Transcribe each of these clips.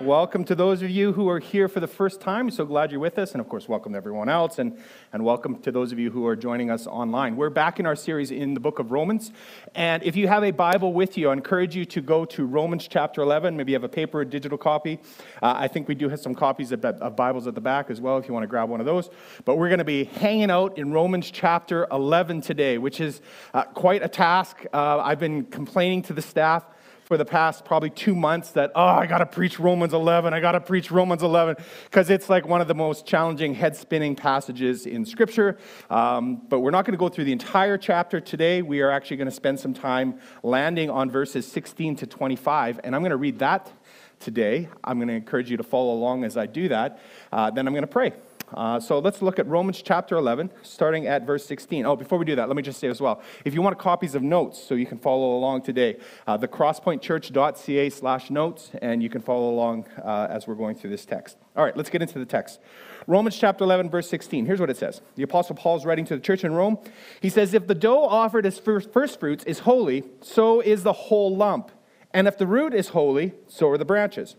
Welcome to those of you who are here for the first time. So glad you're with us. And of course, welcome to everyone else. And, and welcome to those of you who are joining us online. We're back in our series in the book of Romans. And if you have a Bible with you, I encourage you to go to Romans chapter 11. Maybe you have a paper or digital copy. Uh, I think we do have some copies of, of Bibles at the back as well if you want to grab one of those. But we're going to be hanging out in Romans chapter 11 today, which is uh, quite a task. Uh, I've been complaining to the staff for the past probably two months that, oh, I got to preach Romans 11. I got to preach Romans 11 because it's like one of the most challenging, head spinning passages in Scripture. Um, but we're not going to go through the entire chapter today. We are actually going to spend some time landing on verses 16 to 25. And I'm going to read that today. I'm going to encourage you to follow along as I do that. Uh, then I'm going to pray. Uh, so let's look at Romans chapter 11, starting at verse 16. Oh, before we do that, let me just say as well if you want copies of notes so you can follow along today, uh, the crosspointchurch.ca slash notes, and you can follow along uh, as we're going through this text. All right, let's get into the text. Romans chapter 11, verse 16. Here's what it says. The Apostle Paul's writing to the church in Rome. He says, If the dough offered as first, first fruits is holy, so is the whole lump. And if the root is holy, so are the branches.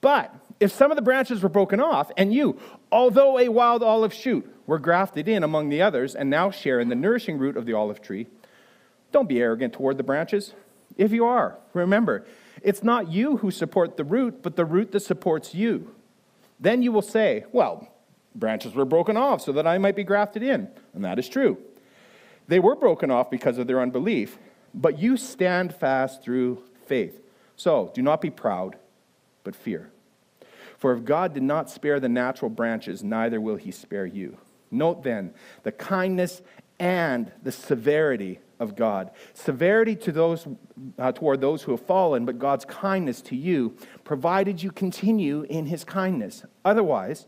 But if some of the branches were broken off, and you, although a wild olive shoot, were grafted in among the others, and now share in the nourishing root of the olive tree, don't be arrogant toward the branches. If you are, remember, it's not you who support the root, but the root that supports you. Then you will say, Well, branches were broken off so that I might be grafted in. And that is true. They were broken off because of their unbelief, but you stand fast through faith. So do not be proud, but fear. For if God did not spare the natural branches, neither will he spare you. Note then the kindness and the severity of God. Severity to those, uh, toward those who have fallen, but God's kindness to you, provided you continue in his kindness. Otherwise,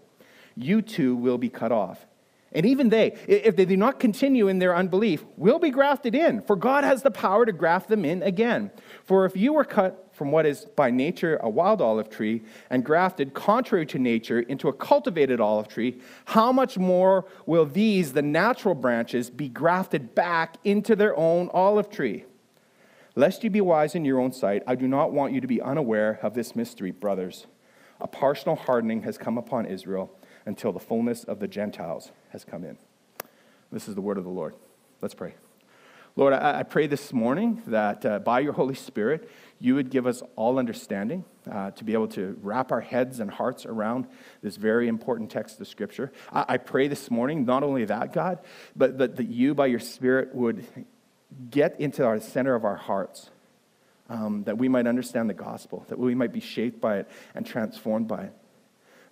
you too will be cut off. And even they, if they do not continue in their unbelief, will be grafted in, for God has the power to graft them in again. For if you were cut from what is by nature a wild olive tree and grafted contrary to nature into a cultivated olive tree, how much more will these, the natural branches, be grafted back into their own olive tree? Lest you be wise in your own sight, I do not want you to be unaware of this mystery, brothers. A partial hardening has come upon Israel until the fullness of the Gentiles has come in. This is the word of the Lord. Let's pray. Lord, I, pray this morning that uh, by your Holy Spirit, you would give us all understanding uh, to be able to wrap our heads and hearts around this very important text of Scripture. I, I pray this morning, not only that, God, but that, that you, by your Spirit, would get into our center of our hearts, um, that we might understand the gospel, that we might be shaped by it and transformed by it.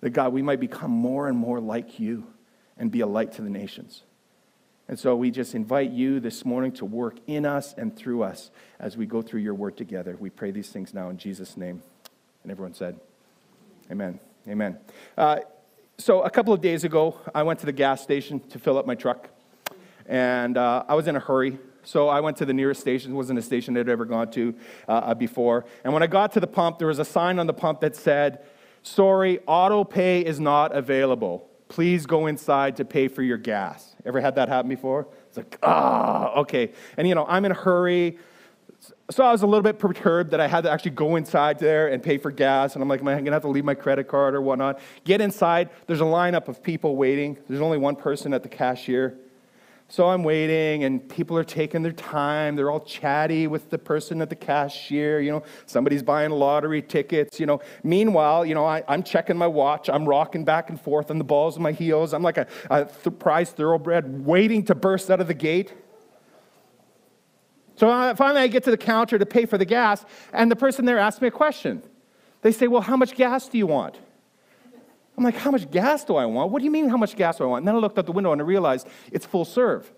That, God, we might become more and more like you and be a light to the nations. And so we just invite you this morning to work in us and through us as we go through your word together. We pray these things now in Jesus' name. And everyone said, Amen. Amen. Uh, so a couple of days ago, I went to the gas station to fill up my truck. And uh, I was in a hurry. So I went to the nearest station. It wasn't a station I'd ever gone to uh, before. And when I got to the pump, there was a sign on the pump that said, Sorry, auto pay is not available. Please go inside to pay for your gas. Ever had that happen before? It's like, ah, okay. And you know, I'm in a hurry. So I was a little bit perturbed that I had to actually go inside there and pay for gas. And I'm like, am I going to have to leave my credit card or whatnot? Get inside. There's a lineup of people waiting. There's only one person at the cashier. So I'm waiting, and people are taking their time. They're all chatty with the person at the cashier. You know, somebody's buying lottery tickets. You know, meanwhile, you know, I, am checking my watch. I'm rocking back and forth on the balls of my heels. I'm like a, a th- prize thoroughbred waiting to burst out of the gate. So finally, I get to the counter to pay for the gas, and the person there asks me a question. They say, Well, how much gas do you want? I'm like, how much gas do I want? What do you mean, how much gas do I want? And then I looked out the window and I realized it's full serve.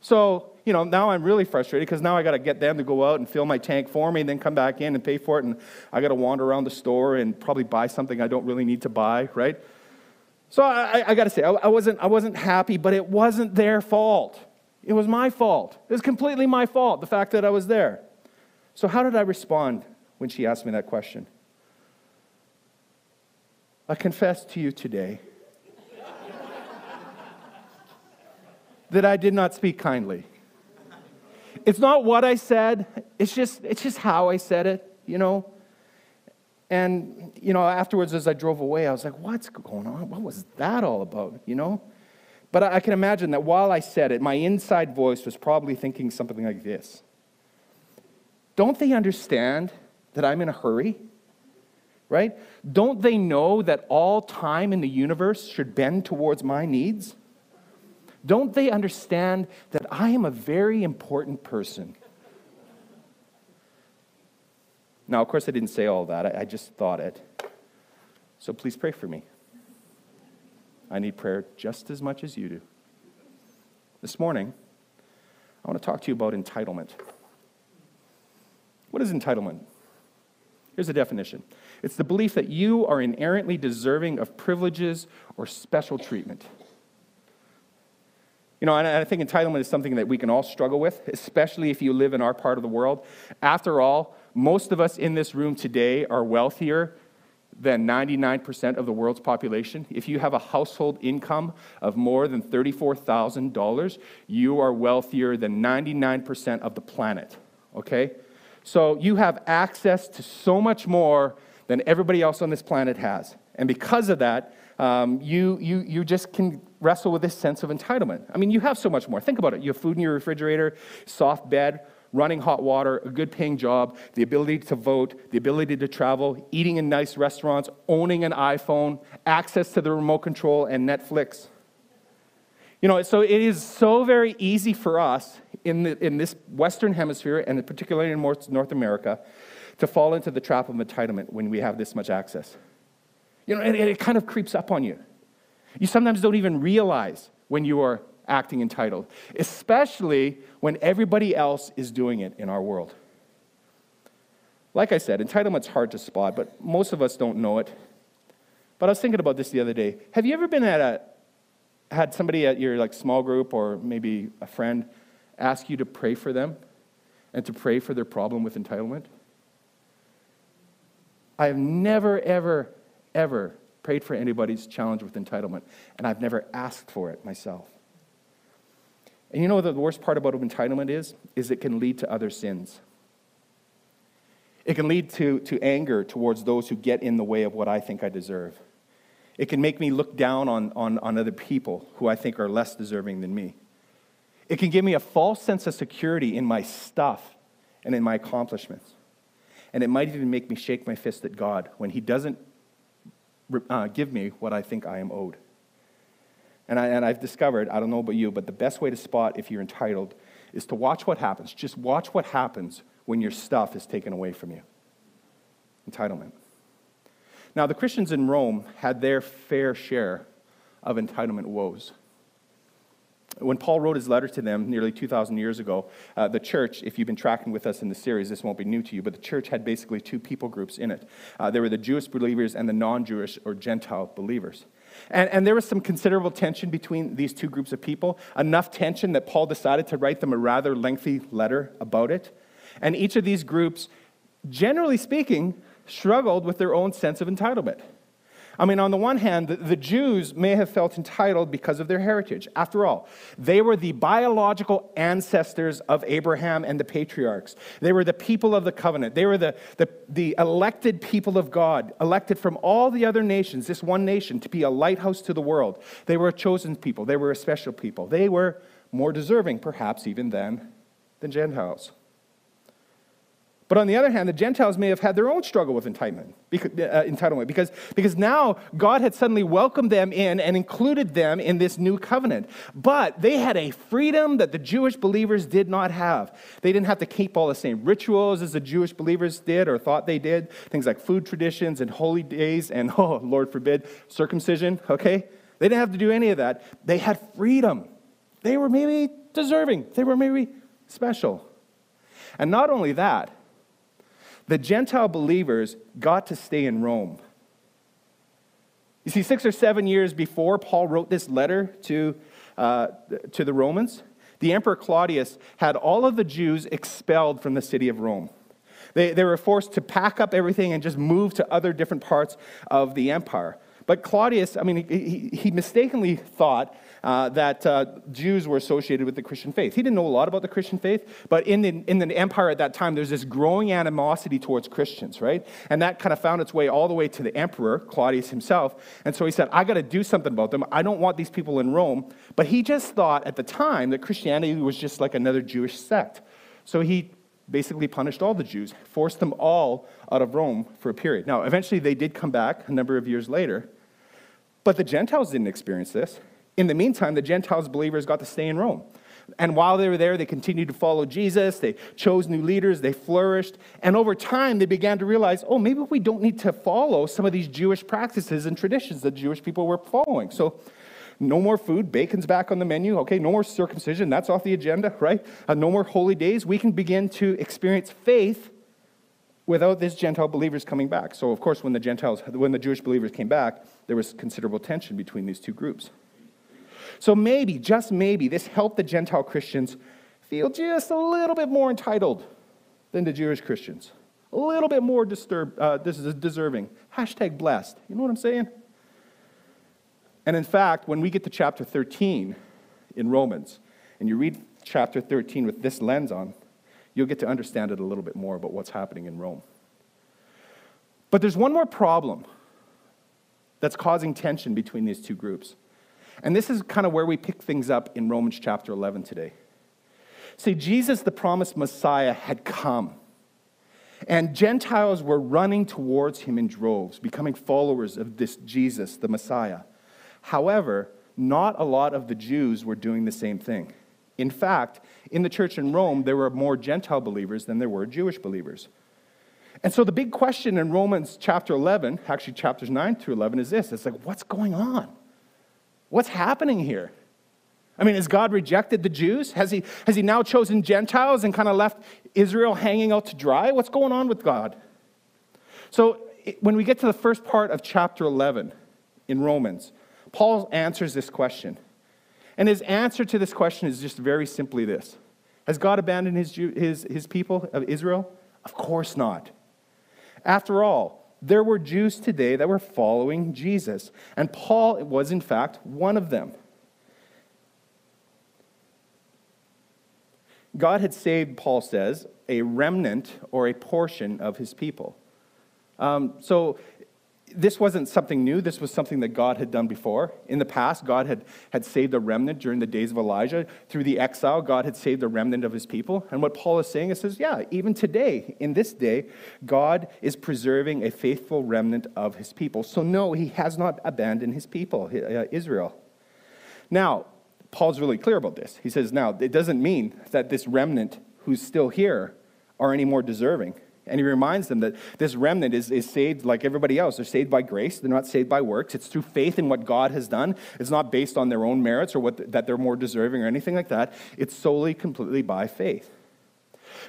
So, you know, now I'm really frustrated because now I got to get them to go out and fill my tank for me and then come back in and pay for it. And I got to wander around the store and probably buy something I don't really need to buy, right? So I, I got to say, I, I, wasn't, I wasn't happy, but it wasn't their fault. It was my fault. It was completely my fault, the fact that I was there. So, how did I respond when she asked me that question? I confess to you today that I did not speak kindly. It's not what I said, it's just, it's just how I said it, you know? And, you know, afterwards, as I drove away, I was like, what's going on? What was that all about, you know? But I can imagine that while I said it, my inside voice was probably thinking something like this Don't they understand that I'm in a hurry? Right? Don't they know that all time in the universe should bend towards my needs? Don't they understand that I am a very important person? Now, of course, I didn't say all that, I, just thought it. So please pray for me. I need prayer just as much as you do. This morning, I want to talk to you about entitlement. What is entitlement? Here's the definition it's the belief that you are inherently deserving of privileges or special treatment. You know, and I think entitlement is something that we can all struggle with, especially if you live in our part of the world. After all, most of us in this room today are wealthier than 99% of the world's population. If you have a household income of more than $34,000, you are wealthier than 99% of the planet, okay? So you have access to so much more than everybody else on this planet has. And because of that, um, you, you, you just can wrestle with this sense of entitlement. I mean, you have so much more. Think about it. You have food in your refrigerator, soft bed, running hot water, a good paying job, the ability to vote, the ability to travel, eating in nice restaurants, owning an iPhone, access to the remote control and Netflix. You know, so it is so very easy for us in, the, in this Western hemisphere, and particularly in North America, to fall into the trap of entitlement when we have this much access. You know, it, it kind of creeps up on you. You sometimes don't even realize when you are acting entitled, especially when everybody else is doing it in our world. Like I said, entitlement's hard to spot, but most of us don't know it. But I was thinking about this the other day. Have you ever been at a had somebody at your like small group or maybe a friend ask you to pray for them and to pray for their problem with entitlement? I have never, ever, ever prayed for anybody's challenge with entitlement, and I've never asked for it myself. And you know what the worst part about entitlement is? Is it can lead to other sins. It can lead to, to anger towards those who get in the way of what I think I deserve. It can make me look down on, on, on other people who I think are less deserving than me. It can give me a false sense of security in my stuff and in my accomplishments. And it might even make me shake my fist at God when He doesn't uh, give me what I think I am owed. And, I, and I've discovered, I don't know about you, but the best way to spot if you're entitled is to watch what happens. Just watch what happens when your stuff is taken away from you. Entitlement. Now, the Christians in Rome had their fair share of entitlement woes. When Paul wrote his letter to them nearly 2,000 years ago, uh, the church, if you've been tracking with us in the series, this won't be new to you, but the church had basically two people groups in it. Uh, there were the Jewish believers and the non Jewish or Gentile believers. And, and there was some considerable tension between these two groups of people, enough tension that Paul decided to write them a rather lengthy letter about it. And each of these groups, generally speaking, struggled with their own sense of entitlement. I mean, on the one hand, the, Jews may have felt entitled because of their heritage. After all, they were the biological ancestors of Abraham and the patriarchs. They were the people of the covenant. They were the, the, the elected people of God, elected from all the other nations, this one nation, to be a lighthouse to the world. They were a chosen people. They were a special people. They were more deserving, perhaps, even than, than Gentiles. But on the other hand, the Gentiles may have had their own struggle with entitlement, uh, entitlement because, because now God had suddenly welcomed them in and included them in this new covenant. But they had a freedom that the Jewish believers did not have. They didn't have to keep all the same rituals as the Jewish believers did or thought they did, things like food traditions and holy days and, oh, Lord forbid, circumcision, okay? They didn't have to do any of that. They had freedom. They were maybe deserving, they were maybe special. And not only that, the Gentile believers got to stay in Rome. You see, six or seven years before Paul wrote this letter to, uh, to the Romans, the Emperor Claudius had all of the Jews expelled from the city of Rome. They, they were forced to pack up everything and just move to other different parts of the empire. But Claudius, I mean, he, he mistakenly thought uh, that uh, Jews were associated with the Christian faith. He didn't know a lot about the Christian faith, but in the, in the empire at that time, there's this growing animosity towards Christians, right? And that kind of found its way all the way to the emperor, Claudius himself. And so he said, I got to do something about them. I don't want these people in Rome. But he just thought at the time that Christianity was just like another Jewish sect. So he basically punished all the Jews, forced them all out of Rome for a period. Now, eventually they did come back a number of years later, but the Gentiles didn't experience this. In the meantime, the Gentiles believers got to stay in Rome. And while they were there, they continued to follow Jesus. They chose new leaders. They flourished. And over time, they began to realize oh, maybe we don't need to follow some of these Jewish practices and traditions that Jewish people were following. So, no more food. Bacon's back on the menu. Okay, no more circumcision. That's off the agenda, right? Uh, no more holy days. We can begin to experience faith without these Gentile believers coming back. So, of course, when the Gentiles, when the Jewish believers came back, there was considerable tension between these two groups. So maybe, just maybe, this helped the Gentile Christians feel just a little bit more entitled than the Jewish Christians. A little bit more disturb, uh, this is deserving. Hashtag blessed. You know what I'm saying? And in fact, when we get to chapter 13 in Romans, and you read chapter 13 with this lens on, you'll get to understand it a little bit more about what's happening in Rome. But there's one more problem that's causing tension between these two groups. And this is kind of where we pick things up in Romans chapter 11 today. See, Jesus, the promised Messiah, had come. And Gentiles were running towards him in droves, becoming followers of this Jesus, the Messiah. However, not a lot of the Jews were doing the same thing. In fact, in the church in Rome, there were more Gentile believers than there were Jewish believers. And so the big question in Romans chapter 11, actually chapters 9 through 11, is this it's like, what's going on? What's happening here? I mean, has God rejected the Jews? Has he, has he now chosen Gentiles and kind of left Israel hanging out to dry? What's going on with God? So, when we get to the first part of chapter 11 in Romans, Paul answers this question. And his answer to this question is just very simply this Has God abandoned his, his, his people of Israel? Of course not. After all, there were Jews today that were following Jesus, and Paul was, in fact, one of them. God had saved, Paul says, a remnant or a portion of his people. Um, so this wasn't something new. This was something that God had done before. In the past, God had, had saved a remnant during the days of Elijah. Through the exile, God had saved a remnant of his people. And what Paul is saying is, says, yeah, even today, in this day, God is preserving a faithful remnant of his people. So, no, he has not abandoned his people, uh, Israel. Now, Paul's really clear about this. He says, now, it doesn't mean that this remnant who's still here are any more deserving. And he reminds them that this remnant is, is saved like everybody else. They're saved by grace. They're not saved by works. It's through faith in what God has done. It's not based on their own merits or what, that they're more deserving or anything like that. It's solely, completely by faith.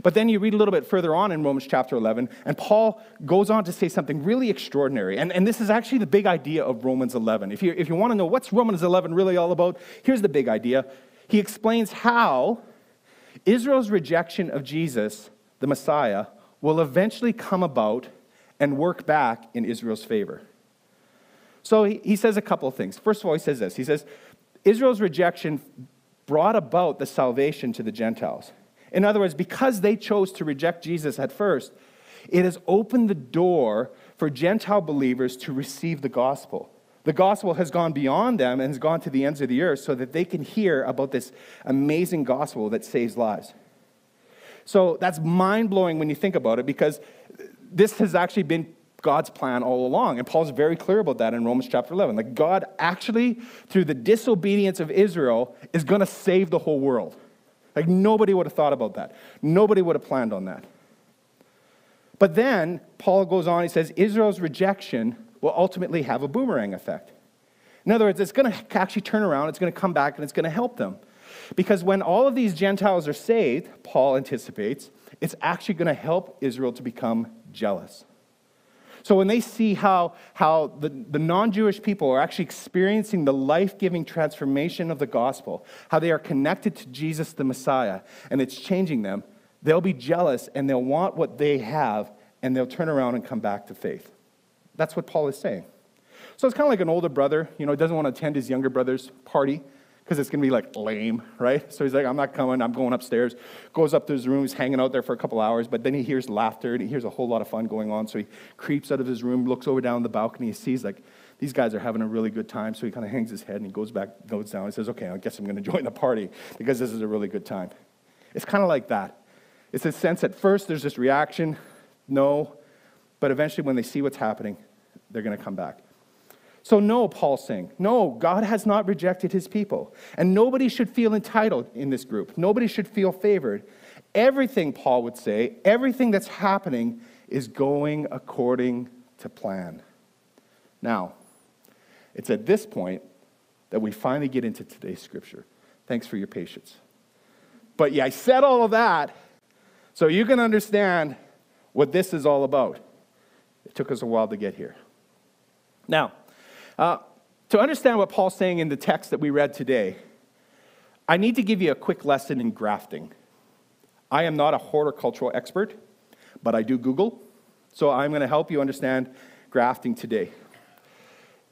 But then you read a little bit further on in Romans chapter 11, and Paul goes on to say something really extraordinary. And, and this is actually the big idea of Romans 11. If you, if you want to know what's Romans 11 really all about, here's the big idea. He explains how Israel's rejection of Jesus, the Messiah, will eventually come about and work back in Israel's favor. So he, says a couple of things. First of all, he says this He says, Israel's rejection brought about the salvation to the Gentiles. In other words, because they chose to reject Jesus at first, it has opened the door for Gentile believers to receive the gospel. The gospel has gone beyond them and has gone to the ends of the earth so that they can hear about this amazing gospel that saves lives. So that's mind blowing when you think about it because this has actually been God's plan all along. And Paul's very clear about that in Romans chapter 11. Like, God actually, through the disobedience of Israel, is going to save the whole world. Like, nobody would have thought about that. Nobody would have planned on that. But then, Paul goes on, he says, Israel's rejection will ultimately have a boomerang effect. In other words, it's going to actually turn around, it's going to come back, and it's going to help them. Because when all of these Gentiles are saved, Paul anticipates, it's actually going to help Israel to become jealous. So when they see how, how the, the non Jewish people are actually experiencing the life giving transformation of the gospel, how they are connected to Jesus the Messiah, and it's changing them, they'll be jealous and they'll want what they have and they'll turn around and come back to faith. That's what Paul is saying. So it's kind of like an older brother, you know, doesn't want to attend his younger brother's party because it's going to be like lame, right? So he's like, I'm not coming, I'm going upstairs. Goes up to his room, he's hanging out there for a couple hours, but then he hears laughter and he hears a whole lot of fun going on. So he creeps out of his room, looks over down the balcony, he sees like these guys are having a really good time. So he kind of hangs his head and he goes back, goes down. He says, Okay, I guess I'm going to join the party because this is a really good time. It's kind of like that. It's a sense at first there's this reaction, no, but eventually when they see what's happening, they're going to come back. So, no, Paul's saying, no, God has not rejected his people. And nobody should feel entitled in this group. Nobody should feel favored. Everything, Paul would say, everything that's happening is going according to plan. Now, it's at this point that we finally get into today's scripture. Thanks for your patience. But yeah, I said all of that so you can understand what this is all about. It took us a while to get here. Now, uh, to understand what Paul's saying in the text that we read today, I need to give you a quick lesson in grafting. I am not a horticultural expert, but I do Google, so I'm going to help you understand grafting today.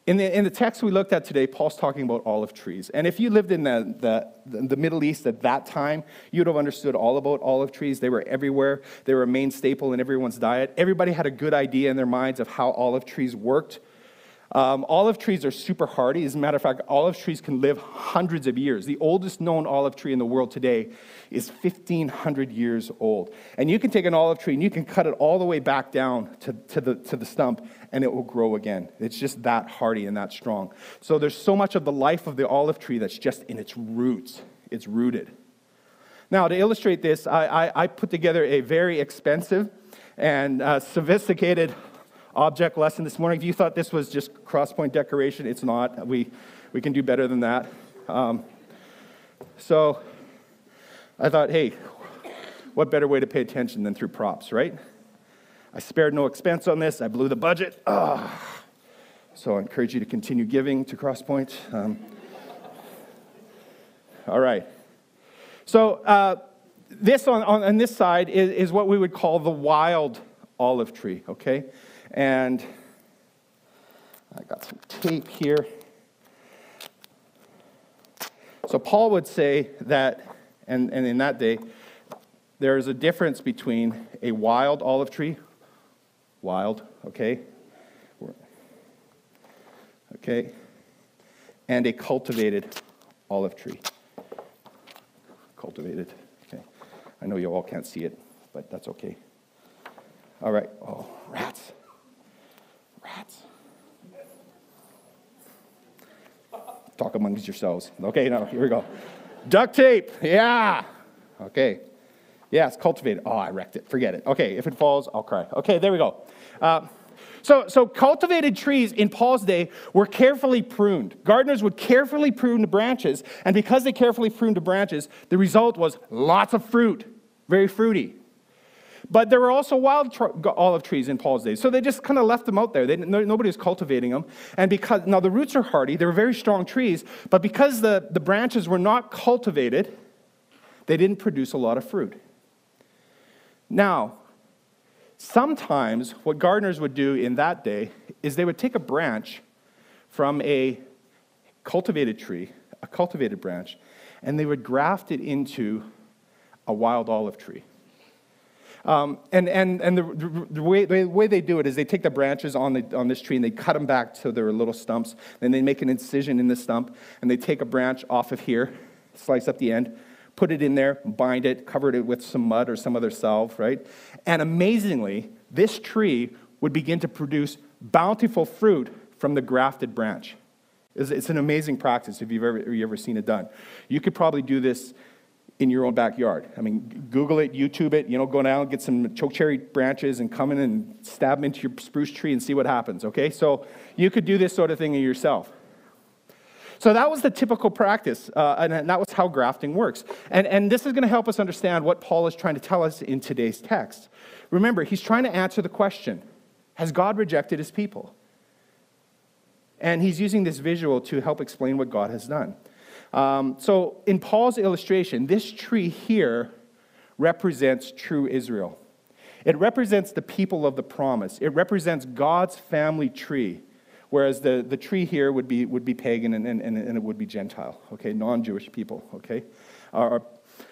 In the, in the text we looked at today, Paul's talking about olive trees. And if you lived in the, the, the Middle East at that time, you'd have understood all about olive trees. They were everywhere, they were a main staple in everyone's diet. Everybody had a good idea in their minds of how olive trees worked. Um, olive trees are super hardy. As a matter of fact, olive trees can live hundreds of years. The oldest known olive tree in the world today is 1,500 years old. And you can take an olive tree and you can cut it all the way back down to, to, the, to the stump and it will grow again. It's just that hardy and that strong. So there's so much of the life of the olive tree that's just in its roots, it's rooted. Now, to illustrate this, I, I, I put together a very expensive and uh, sophisticated object lesson this morning. If you thought this was just crosspoint decoration, it's not. We, we can do better than that. Um, so I thought, hey, what better way to pay attention than through props, right? I spared no expense on this. I blew the budget. Oh. So I encourage you to continue giving to Crosspoint. Um, all right. So uh, this on, on, on, this side is, is what we would call the wild olive tree, okay? And I got some tape here. So Paul would say that, and, and in that day, there is a difference between a wild olive tree, wild, okay? Okay? And a cultivated olive tree. Cultivated, okay. I know you all can't see it, but that's okay. All right. Oh, rats. Rats. Talk amongst yourselves. Okay, now, here we go. Duct tape. Yeah. Okay. Yes, cultivated. Oh, I wrecked it. Forget it. Okay, if it falls, I'll cry. Okay, there we go. Uh, so, so cultivated trees in Paul's day were carefully pruned. Gardeners would carefully prune the branches, and because they carefully pruned the branches, the result was lots of fruit, very fruity. But there were also wild tr- olive trees in Paul's days. So they just kind of left them out there. They, no, nobody was cultivating them. And because, now the roots are hardy, they were very strong trees, but because the, the branches were not cultivated, they didn't produce a lot of fruit. Now, sometimes what gardeners would do in that day is they would take a branch from a cultivated tree, a cultivated branch, and they would graft it into a wild olive tree. Um, and and, and the, the, way, the way they do it is they take the branches on, the, on this tree and they cut them back so their little stumps. Then they make an incision in the stump and they take a branch off of here, slice up the end, put it in there, bind it, cover it with some mud or some other salve, right? And amazingly, this tree would begin to produce bountiful fruit from the grafted branch. It's, it's an amazing practice if you've ever, you've ever seen it done. You could probably do this in your own backyard. I mean, Google it, YouTube it, you know, go down, get some chokecherry branches and come in and stab them into your spruce tree and see what happens, okay? So you could do this sort of thing yourself. So that was the typical practice, uh, and that was how grafting works. And, and this is going to help us understand what Paul is trying to tell us in today's text. Remember, he's trying to answer the question Has God rejected his people? And he's using this visual to help explain what God has done. Um, so, in Paul's illustration, this tree here represents true Israel. It represents the people of the promise. It represents God's family tree, whereas the, the tree here would be, would be pagan and, and, and it would be Gentile, okay, non Jewish people, okay? Uh,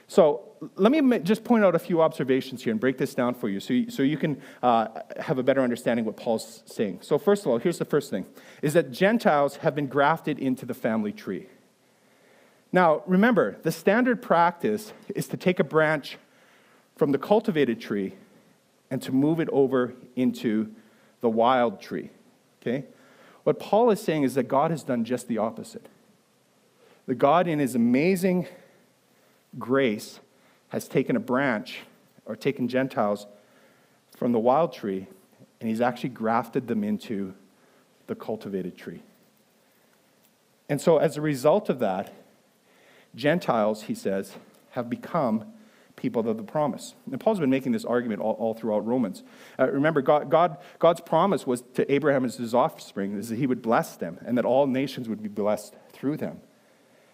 so let me just point out a few observations here and break this down for you so you, so you can uh, have a better understanding what Paul's saying. So, first of all, here's the first thing is that Gentiles have been grafted into the family tree. Now, remember, the standard practice is to take a branch from the cultivated tree and to move it over into the wild tree. Okay? What Paul is saying is that God has done just the opposite. The God, in his amazing grace, has taken a branch or taken Gentiles from the wild tree and he's actually grafted them into the cultivated tree. And so, as a result of that, Gentiles, he says, have become people of the promise. And Paul's been making this argument all, all throughout Romans. Uh, remember, God, God, God's promise was to Abraham as his offspring is that he would bless them and that all nations would be blessed through them.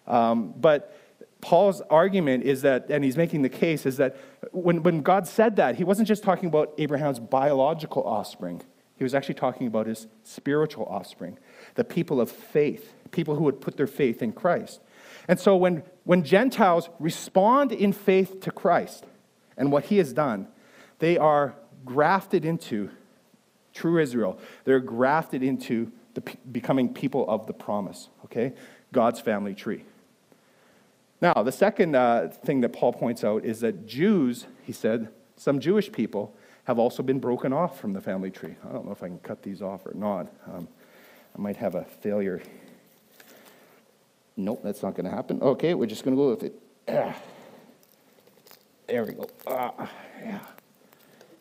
Um, but Paul's argument is that, and he's making the case, is that when, when God said that, he wasn't just talking about Abraham's biological offspring, he was actually talking about his spiritual offspring, the people of faith, people who would put their faith in Christ. And so when, when Gentiles respond in faith to Christ and what he has done, they are grafted into true Israel. They're grafted into the, becoming people of the promise, okay? God's family tree. Now, the second uh, thing that Paul points out is that Jews, he said, some Jewish people have also been broken off from the family tree. I don't know if I can cut these off or not. Um, I might have a failure Nope, that's not going to happen. Okay, we're just going to go with it. Ah. There we go. Ah, yeah.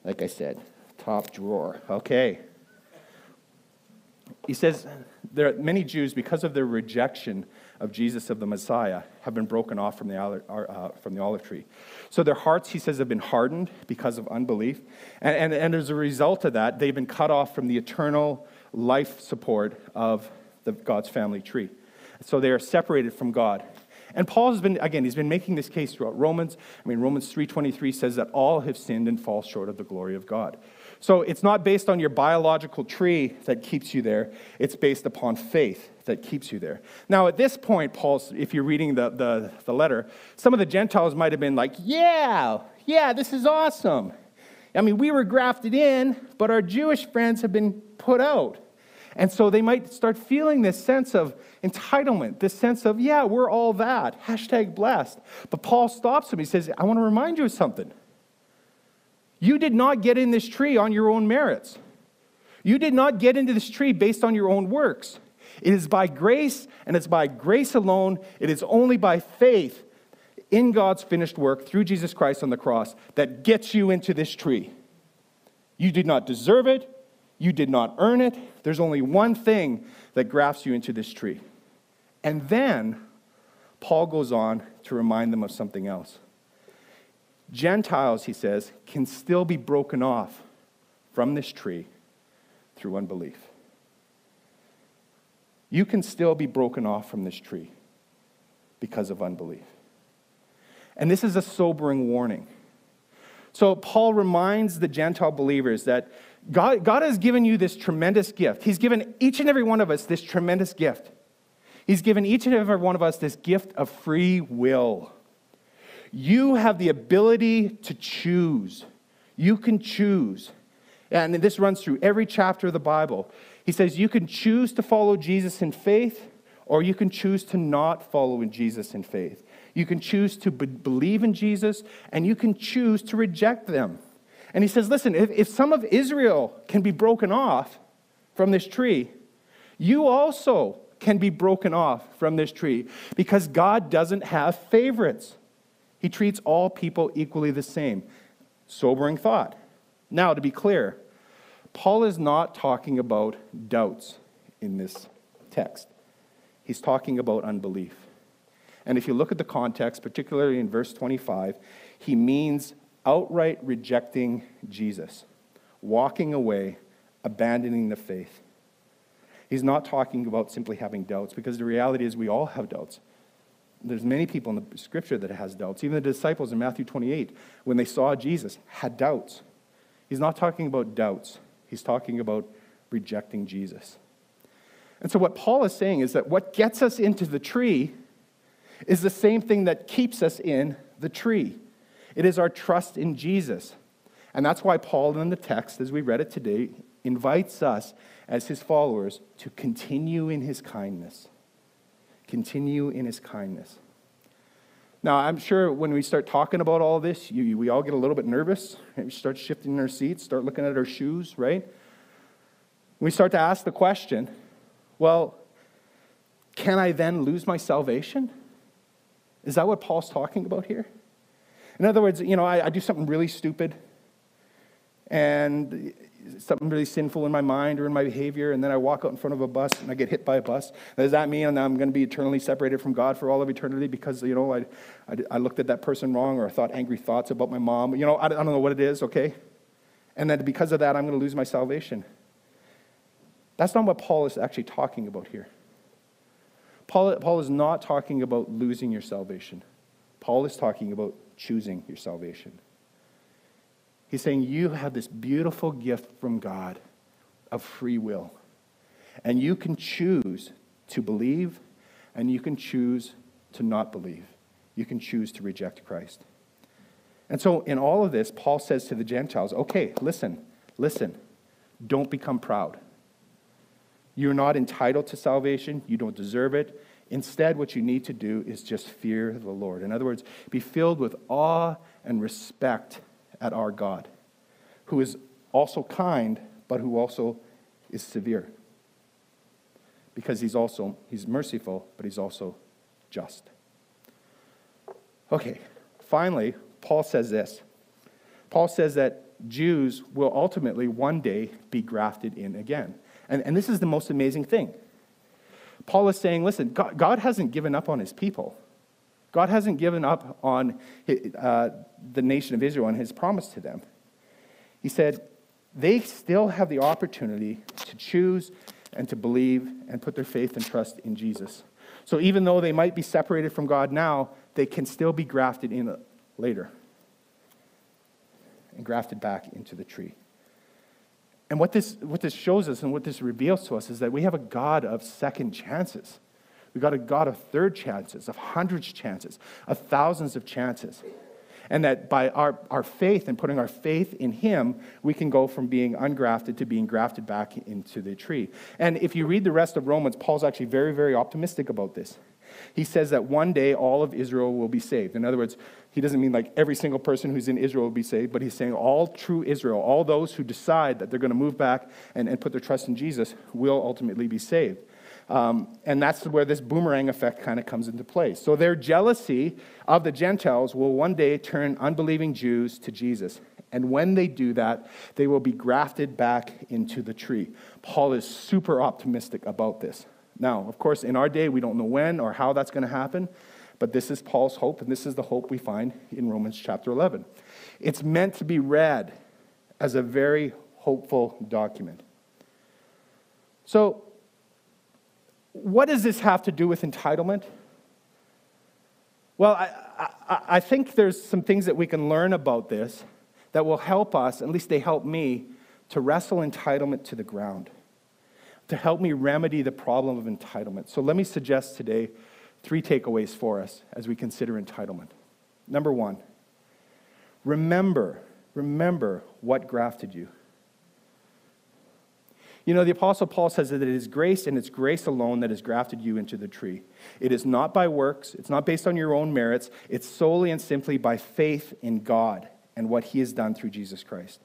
Like I said, top drawer. Okay. He says there are many Jews, because of their rejection of Jesus of the Messiah, have been broken off from the, uh, from the olive tree. So their hearts, he says, have been hardened because of unbelief. And, and, and as a result of that, they've been cut off from the eternal life support of the, God's family tree. So they are separated from God. And Paul has been, again, he's been making this case throughout Romans. I mean, Romans 3.23 says that all have sinned and fall short of the glory of God. So it's not based on your biological tree that keeps you there. It's based upon faith that keeps you there. Now, at this point, Paul, if you're reading the, the, the letter, some of the Gentiles might have been like, yeah, yeah, this is awesome. I mean, we were grafted in, but our Jewish friends have been put out. And so they might start feeling this sense of entitlement, this sense of, yeah, we're all that, hashtag blessed. But Paul stops him. He says, I want to remind you of something. You did not get in this tree on your own merits. You did not get into this tree based on your own works. It is by grace, and it's by grace alone. It is only by faith in God's finished work through Jesus Christ on the cross that gets you into this tree. You did not deserve it. You did not earn it. There's only one thing that grafts you into this tree. And then Paul goes on to remind them of something else. Gentiles, he says, can still be broken off from this tree through unbelief. You can still be broken off from this tree because of unbelief. And this is a sobering warning. So, Paul reminds the Gentile believers that God, God has given you this tremendous gift. He's given each and every one of us this tremendous gift. He's given each and every one of us this gift of free will. You have the ability to choose. You can choose. And this runs through every chapter of the Bible. He says you can choose to follow Jesus in faith, or you can choose to not follow in Jesus in faith. You can choose to be- believe in Jesus, and you can choose to reject them. And he says, listen, if, if some of Israel can be broken off from this tree, you also can be broken off from this tree because God doesn't have favorites. He treats all people equally the same. Sobering thought. Now, to be clear, Paul is not talking about doubts in this text, he's talking about unbelief. And if you look at the context, particularly in verse 25, he means outright rejecting Jesus, walking away, abandoning the faith. He's not talking about simply having doubts, because the reality is we all have doubts. There's many people in the scripture that has doubts. Even the disciples in Matthew 28, when they saw Jesus, had doubts. He's not talking about doubts. He's talking about rejecting Jesus. And so what Paul is saying is that what gets us into the tree is the same thing that keeps us in the tree. It is our trust in Jesus. And that's why Paul, in the text, as we read it today, invites us as his followers to continue in his kindness. Continue in his kindness. Now, I'm sure when we start talking about all this, you, we all get a little bit nervous. We start shifting our seats, start looking at our shoes, right? We start to ask the question well, can I then lose my salvation? Is that what Paul's talking about here? In other words, you know, I, I do something really stupid and something really sinful in my mind or in my behavior, and then I walk out in front of a bus and I get hit by a bus. Does that mean I'm going to be eternally separated from God for all of eternity because, you know, I, I, I, looked at that person wrong or I thought angry thoughts about my mom? You know, I, I don't know what it is, okay? And then because of that, I'm going to lose my salvation. That's not what Paul is actually talking about here. Paul, Paul is not talking about losing your salvation. Paul is talking about choosing your salvation. He's saying you have this beautiful gift from God of free will. And you can choose to believe, and you can choose to not believe. You can choose to reject Christ. And so, in all of this, Paul says to the Gentiles, okay, listen, listen, don't become proud. You're not entitled to salvation, you don't deserve it. Instead, what you need to do is just fear the Lord. In other words, be filled with awe and respect at our God, who is also kind, but who also is severe. Because he's also he's merciful, but he's also just. Okay, finally, Paul says this. Paul says that Jews will ultimately one day be grafted in again. And, and this is the most amazing thing. Paul is saying, listen, God, God hasn't given up on his people. God hasn't given up on uh, the nation of Israel and his promise to them. He said, they still have the opportunity to choose and to believe and put their faith and trust in Jesus. So even though they might be separated from God now, they can still be grafted in later and grafted back into the tree. And what this, what this shows us and what this reveals to us is that we have a God of second chances. We've got a God of third chances, of hundreds chances, of thousands of chances. And that by our, our faith and putting our faith in Him, we can go from being ungrafted to being grafted back into the tree. And if you read the rest of Romans, Paul's actually very, very optimistic about this. He says that one day all of Israel will be saved. In other words, he doesn't mean like every single person who's in Israel will be saved, but he's saying all true Israel, all those who decide that they're going to move back and, and put their trust in Jesus, will ultimately be saved. Um, and that's where this boomerang effect kind of comes into play. So their jealousy of the Gentiles will one day turn unbelieving Jews to Jesus. And when they do that, they will be grafted back into the tree. Paul is super optimistic about this. Now, of course, in our day, we don't know when or how that's going to happen, but this is Paul's hope, and this is the hope we find in Romans chapter 11. It's meant to be read as a very hopeful document. So, what does this have to do with entitlement? Well, I, I, I, think there's some things that we can learn about this that will help us, at least they help me, to wrestle entitlement to the ground to help me remedy the problem of entitlement. So let me suggest today three takeaways for us as we consider entitlement. Number one, remember, remember what grafted you. You know, the Apostle Paul says that it is grace and it's grace alone that has grafted you into the tree. It is not by works, it's not based on your own merits, it's solely and simply by faith in God and what He has done through Jesus Christ.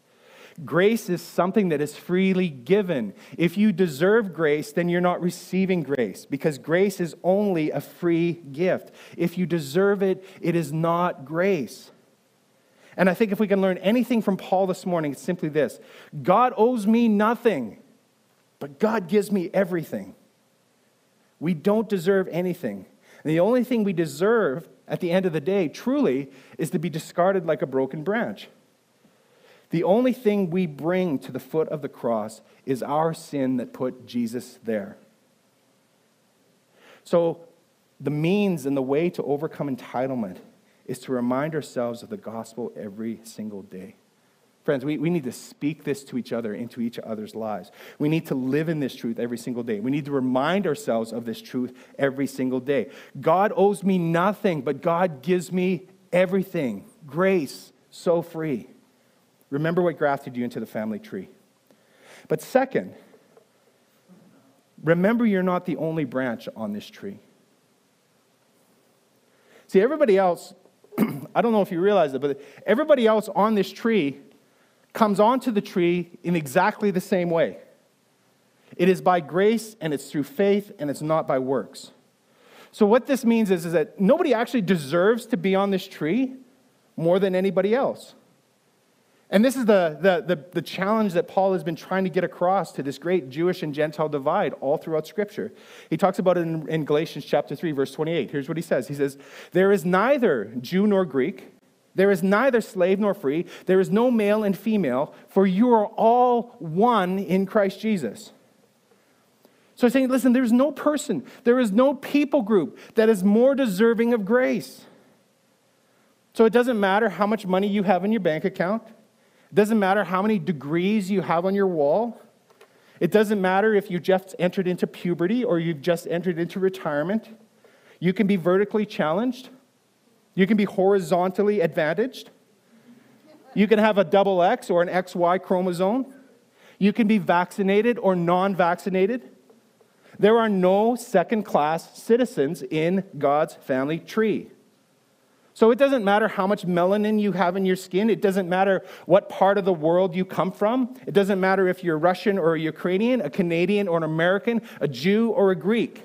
Grace is something that is freely given. If you deserve grace, then you're not receiving grace because grace is only a free gift. If you deserve it, it is not grace. And I think if we can learn anything from Paul this morning, it's simply this God owes me nothing, but God gives me everything. We don't deserve anything. And the only thing we deserve at the end of the day, truly, is to be discarded like a broken branch. The only thing we bring to the foot of the cross is our sin that put Jesus there. So, the means and the way to overcome entitlement is to remind ourselves of the gospel every single day. Friends, we, we need to speak this to each other, into each other's lives. We need to live in this truth every single day. We need to remind ourselves of this truth every single day. God owes me nothing, but God gives me everything. Grace, so free. Remember what grafted you into the family tree. But second, remember you're not the only branch on this tree. See, everybody else, I don't know if you realize it, but everybody else on this tree comes onto the tree in exactly the same way. It is by grace and it's through faith and it's not by works. So, what this means is, is that nobody actually deserves to be on this tree more than anybody else. And this is the, the, the, the, challenge that Paul has been trying to get across to this great Jewish and Gentile divide all throughout Scripture. He talks about it in, in Galatians chapter 3, verse 28. Here's what he says He says, There is neither Jew nor Greek, there is neither slave nor free. There is no male and female, for you are all one in Christ Jesus. So he's saying, listen, there's no person, there is no people group that is more deserving of grace. So it doesn't matter how much money you have in your bank account, it doesn't matter how many degrees you have on your wall. It doesn't matter if you just entered into puberty or you've just entered into retirement. You can be vertically challenged you can be horizontally advantaged. You can have a double X or an XY chromosome. You can be vaccinated or non vaccinated. There are no second class citizens in God's family tree. So it doesn't matter how much melanin you have in your skin. It doesn't matter what part of the world you come from. It doesn't matter if you're Russian or a Ukrainian, a Canadian or an American, a Jew or a Greek.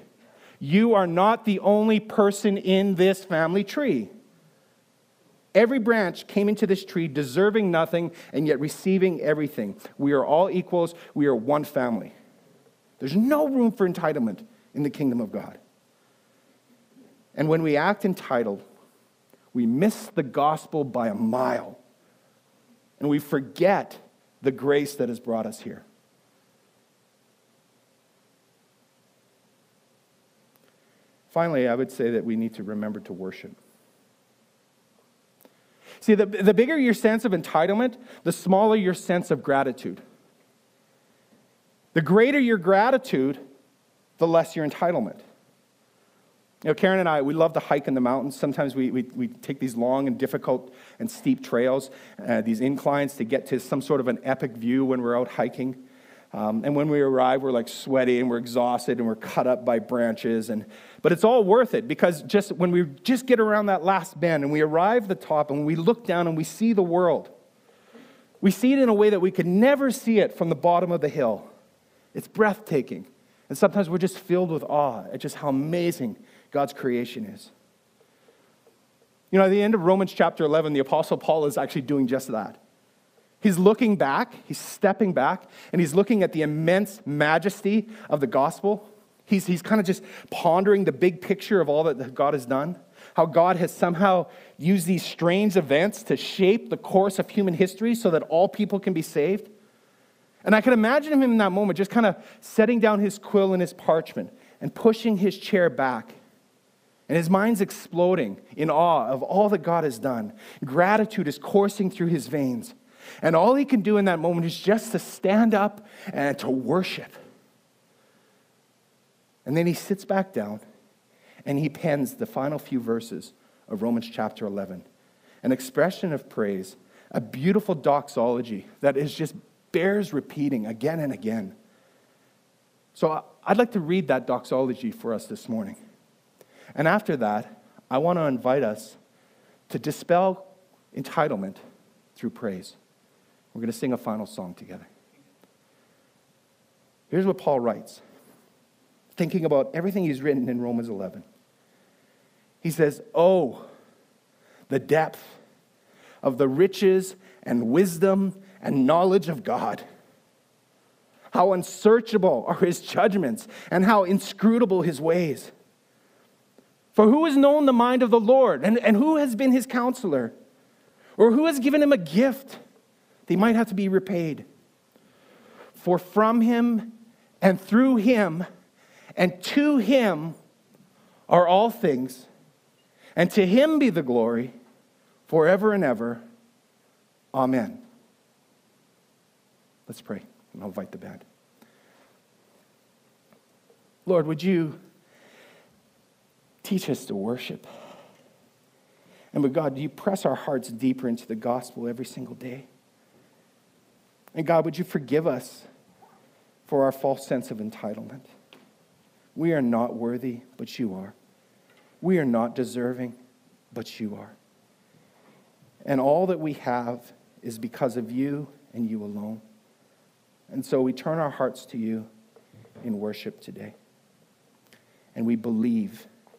You are not the only person in this family tree. Every branch came into this tree deserving nothing and yet receiving everything. We are all equals. We are one family. There's no room for entitlement in the kingdom of God. And when we act entitled, we miss the gospel by a mile. And we forget the grace that has brought us here. Finally, I would say that we need to remember to worship. See, the, the bigger your sense of entitlement, the smaller your sense of gratitude. The greater your gratitude, the less your entitlement. You know, Karen and I, we love to hike in the mountains. Sometimes we, we, we take these long and difficult and steep trails, uh, these inclines to get to some sort of an epic view when we're out hiking. Um, and when we arrive, we're like sweaty and we're exhausted and we're cut up by branches. And, but it's all worth it because just when we just get around that last bend and we arrive at the top and we look down and we see the world, we see it in a way that we could never see it from the bottom of the hill. It's breathtaking. And sometimes we're just filled with awe at just how amazing God's creation is. You know, at the end of Romans chapter 11, the Apostle Paul is actually doing just that. He's looking back, he's stepping back, and he's looking at the immense majesty of the gospel. He's, he's kind of just pondering the big picture of all that God has done, how God has somehow used these strange events to shape the course of human history so that all people can be saved. And I can imagine him in that moment just kind of setting down his quill and his parchment and pushing his chair back. And his mind's exploding in awe of all that God has done. Gratitude is coursing through his veins. And all he can do in that moment is just to stand up and to worship. And then he sits back down and he pens the final few verses of Romans chapter 11 an expression of praise, a beautiful doxology that is just bears repeating again and again. So I'd like to read that doxology for us this morning. And after that, I want to invite us to dispel entitlement through praise. We're going to sing a final song together. Here's what Paul writes, thinking about everything he's written in Romans 11. He says, Oh, the depth of the riches and wisdom and knowledge of God. How unsearchable are his judgments and how inscrutable his ways. For who has known the mind of the Lord and, and who has been his counselor? Or who has given him a gift? they might have to be repaid. For from him and through him and to him are all things, and to him be the glory forever and ever. Amen. Let's pray, and I'll invite the band. Lord, would you teach us to worship? And but God, you press our hearts deeper into the gospel every single day? And God, would you forgive us for our false sense of entitlement? We are not worthy, but you are. We are not deserving, but you are. And all that we have is because of you and you alone. And so we turn our hearts to you in worship today. And we believe